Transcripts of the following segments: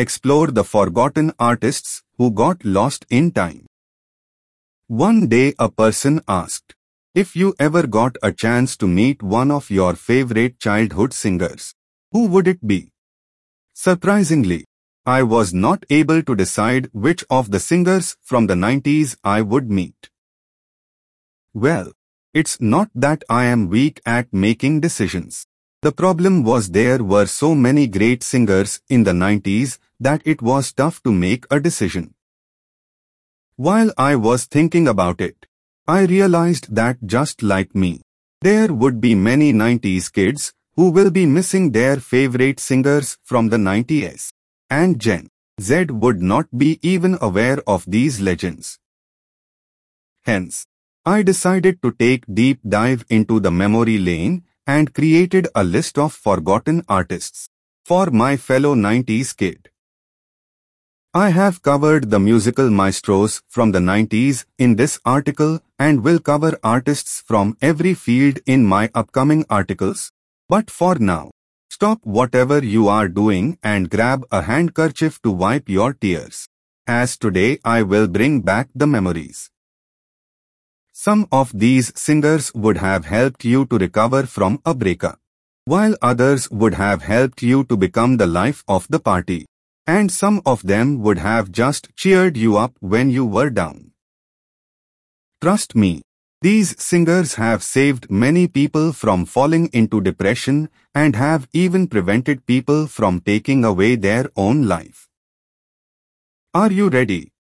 explore the forgotten artists who got lost in time. One day a person asked, if you ever got a chance to meet one of your favorite childhood singers, who would it be? Surprisingly, I was not able to decide which of the singers from the 90s I would meet. Well, it's not that I am weak at making decisions. The problem was there were so many great singers in the 90s that it was tough to make a decision. While I was thinking about it, I realized that just like me, there would be many 90s kids who will be missing their favorite singers from the 90s, and Gen Z would not be even aware of these legends. Hence, I decided to take deep dive into the memory lane and created a list of forgotten artists for my fellow 90s kid. I have covered the musical maestros from the 90s in this article and will cover artists from every field in my upcoming articles. But for now, stop whatever you are doing and grab a handkerchief to wipe your tears. As today I will bring back the memories. Some of these singers would have helped you to recover from a breakup, while others would have helped you to become the life of the party, and some of them would have just cheered you up when you were down. Trust me, these singers have saved many people from falling into depression and have even prevented people from taking away their own life. Are you ready?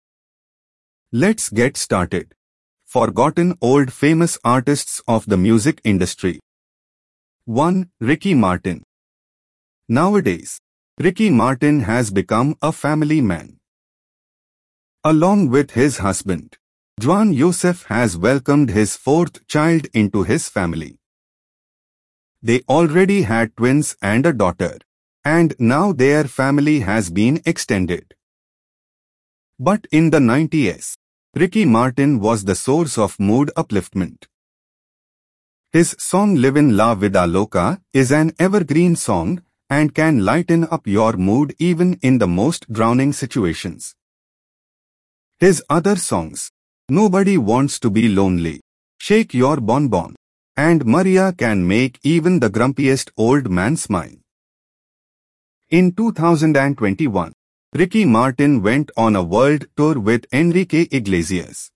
Let's get started forgotten old famous artists of the music industry. 1. Ricky Martin Nowadays, Ricky Martin has become a family man. Along with his husband, Jwan Yosef has welcomed his fourth child into his family. They already had twins and a daughter, and now their family has been extended. But in the 90s, Ricky Martin was the source of mood upliftment. His song Livin' La Vida Loca is an evergreen song and can lighten up your mood even in the most drowning situations. His other songs, Nobody Wants to Be Lonely, Shake Your Bonbon, and Maria can make even the grumpiest old man smile. In 2021, Ricky Martin went on a world tour with Enrique Iglesias.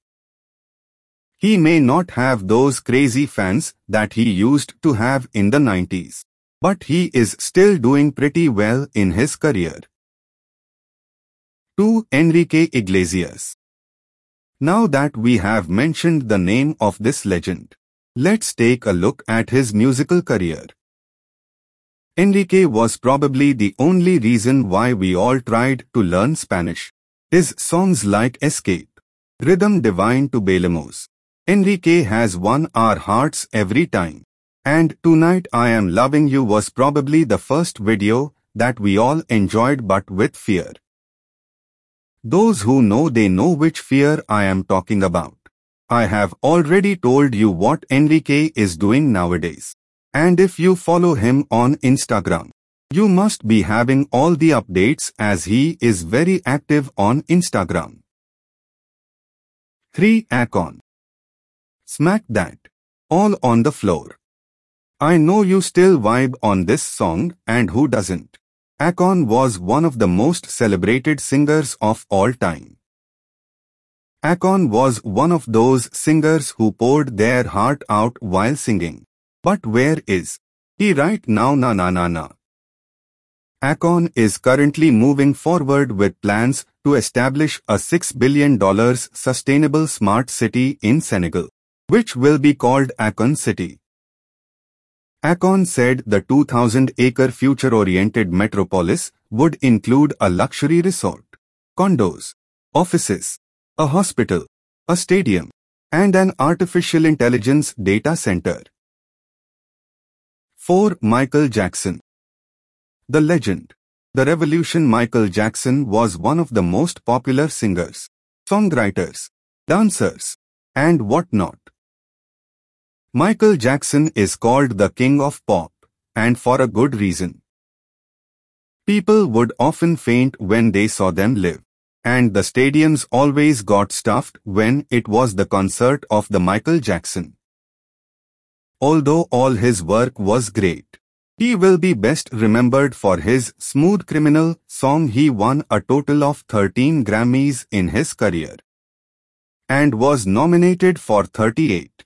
He may not have those crazy fans that he used to have in the 90s, but he is still doing pretty well in his career. 2. Enrique Iglesias Now that we have mentioned the name of this legend, let's take a look at his musical career. Enrique was probably the only reason why we all tried to learn Spanish. His songs like Escape, Rhythm Divine to Bailemos. Enrique has won our hearts every time. And Tonight I Am Loving You was probably the first video that we all enjoyed but with fear. Those who know they know which fear I am talking about. I have already told you what Enrique is doing nowadays. And if you follow him on Instagram, you must be having all the updates as he is very active on Instagram. 3. Akon Smack that. All on the floor. I know you still vibe on this song and who doesn't. Akon was one of the most celebrated singers of all time. Akon was one of those singers who poured their heart out while singing. But where is he right now na na na na? Akon is currently moving forward with plans to establish a $6 billion sustainable smart city in Senegal, which will be called Akon City. Akon said the 2,000-acre future-oriented metropolis would include a luxury resort, condos, offices, a hospital, a stadium, and an artificial intelligence data center. 4. Michael Jackson The legend. The revolution Michael Jackson was one of the most popular singers, songwriters, dancers, and whatnot. Michael Jackson is called the king of pop, and for a good reason. People would often faint when they saw them live. And the stadiums always got stuffed when it was the concert of the Michael Jackson. Although all his work was great, he will be best remembered for his Smooth Criminal song he won a total of 13 Grammys in his career and was nominated for 38.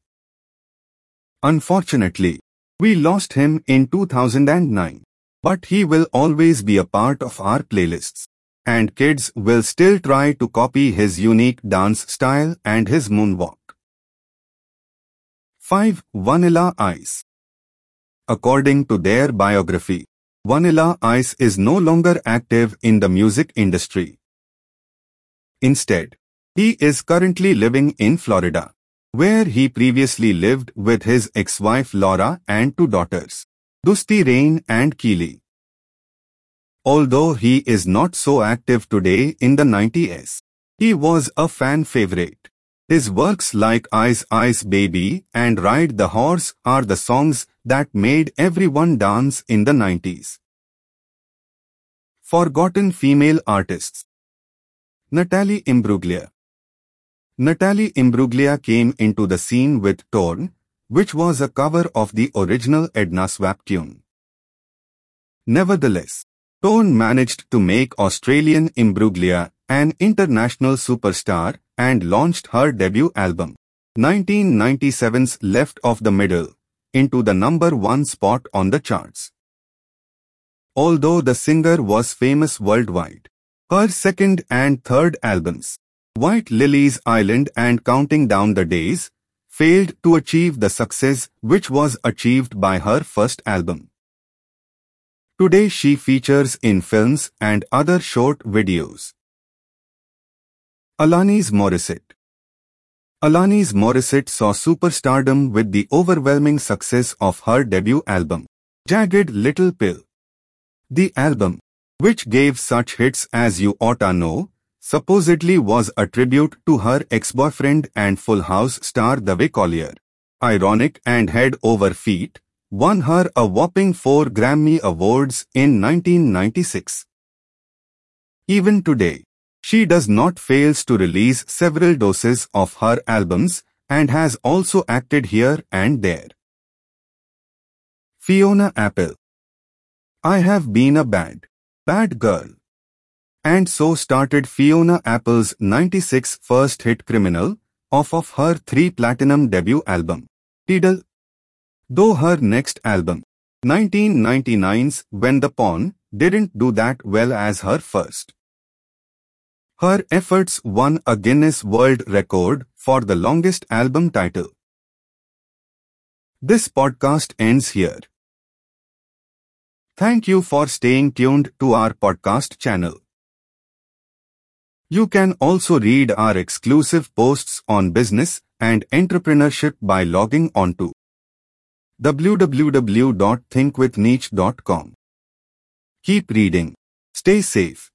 Unfortunately, we lost him in 2009, but he will always be a part of our playlists. And kids will still try to copy his unique dance style and his moonwalk. 5. Vanilla Ice According to their biography, Vanilla Ice is no longer active in the music industry. Instead, he is currently living in Florida, where he previously lived with his ex-wife Laura and two daughters, Dusty Rain and Keely. Although he is not so active today in the 90s, he was a fan favorite. His works like Ice Ice Baby and Ride the Horse are the songs that made everyone dance in the 90s. Forgotten female artists Natalie Imbruglia Natalie Imbruglia came into the scene with Torn, which was a cover of the original Ednaswap tune. Nevertheless, Torn managed to make Australian Imbruglia an international superstar and launched her debut album, 1997's Left of the Middle, into the number one spot on the charts. Although the singer was famous worldwide, her second and third albums, White Lilies Island and Counting Down the Days failed to achieve the success which was achieved by her first album. Today she features in films and other short videos. Alanis Morissette Alanis Morissette saw superstardom with the overwhelming success of her debut album, Jagged Little Pill. The album, which gave such hits as You Oughta Know, supposedly was a tribute to her ex-boyfriend and Full House star Dave Coulier. Ironic and head over feet, won her a whopping four Grammy Awards in 1996. Even today, she does not fails to release several doses of her albums and has also acted here and there. Fiona Apple I have been a bad, bad girl. And so started Fiona Apple's 96 first hit Criminal, off of her three platinum debut album, Tidal. Though her next album, 1999's When the Pawn, didn't do that well as her first. Her efforts won a Guinness World Record for the longest album title. This podcast ends here. Thank you for staying tuned to our podcast channel. You can also read our exclusive posts on business and entrepreneurship by logging on to www.thinkwithniche.com. Keep reading. Stay safe.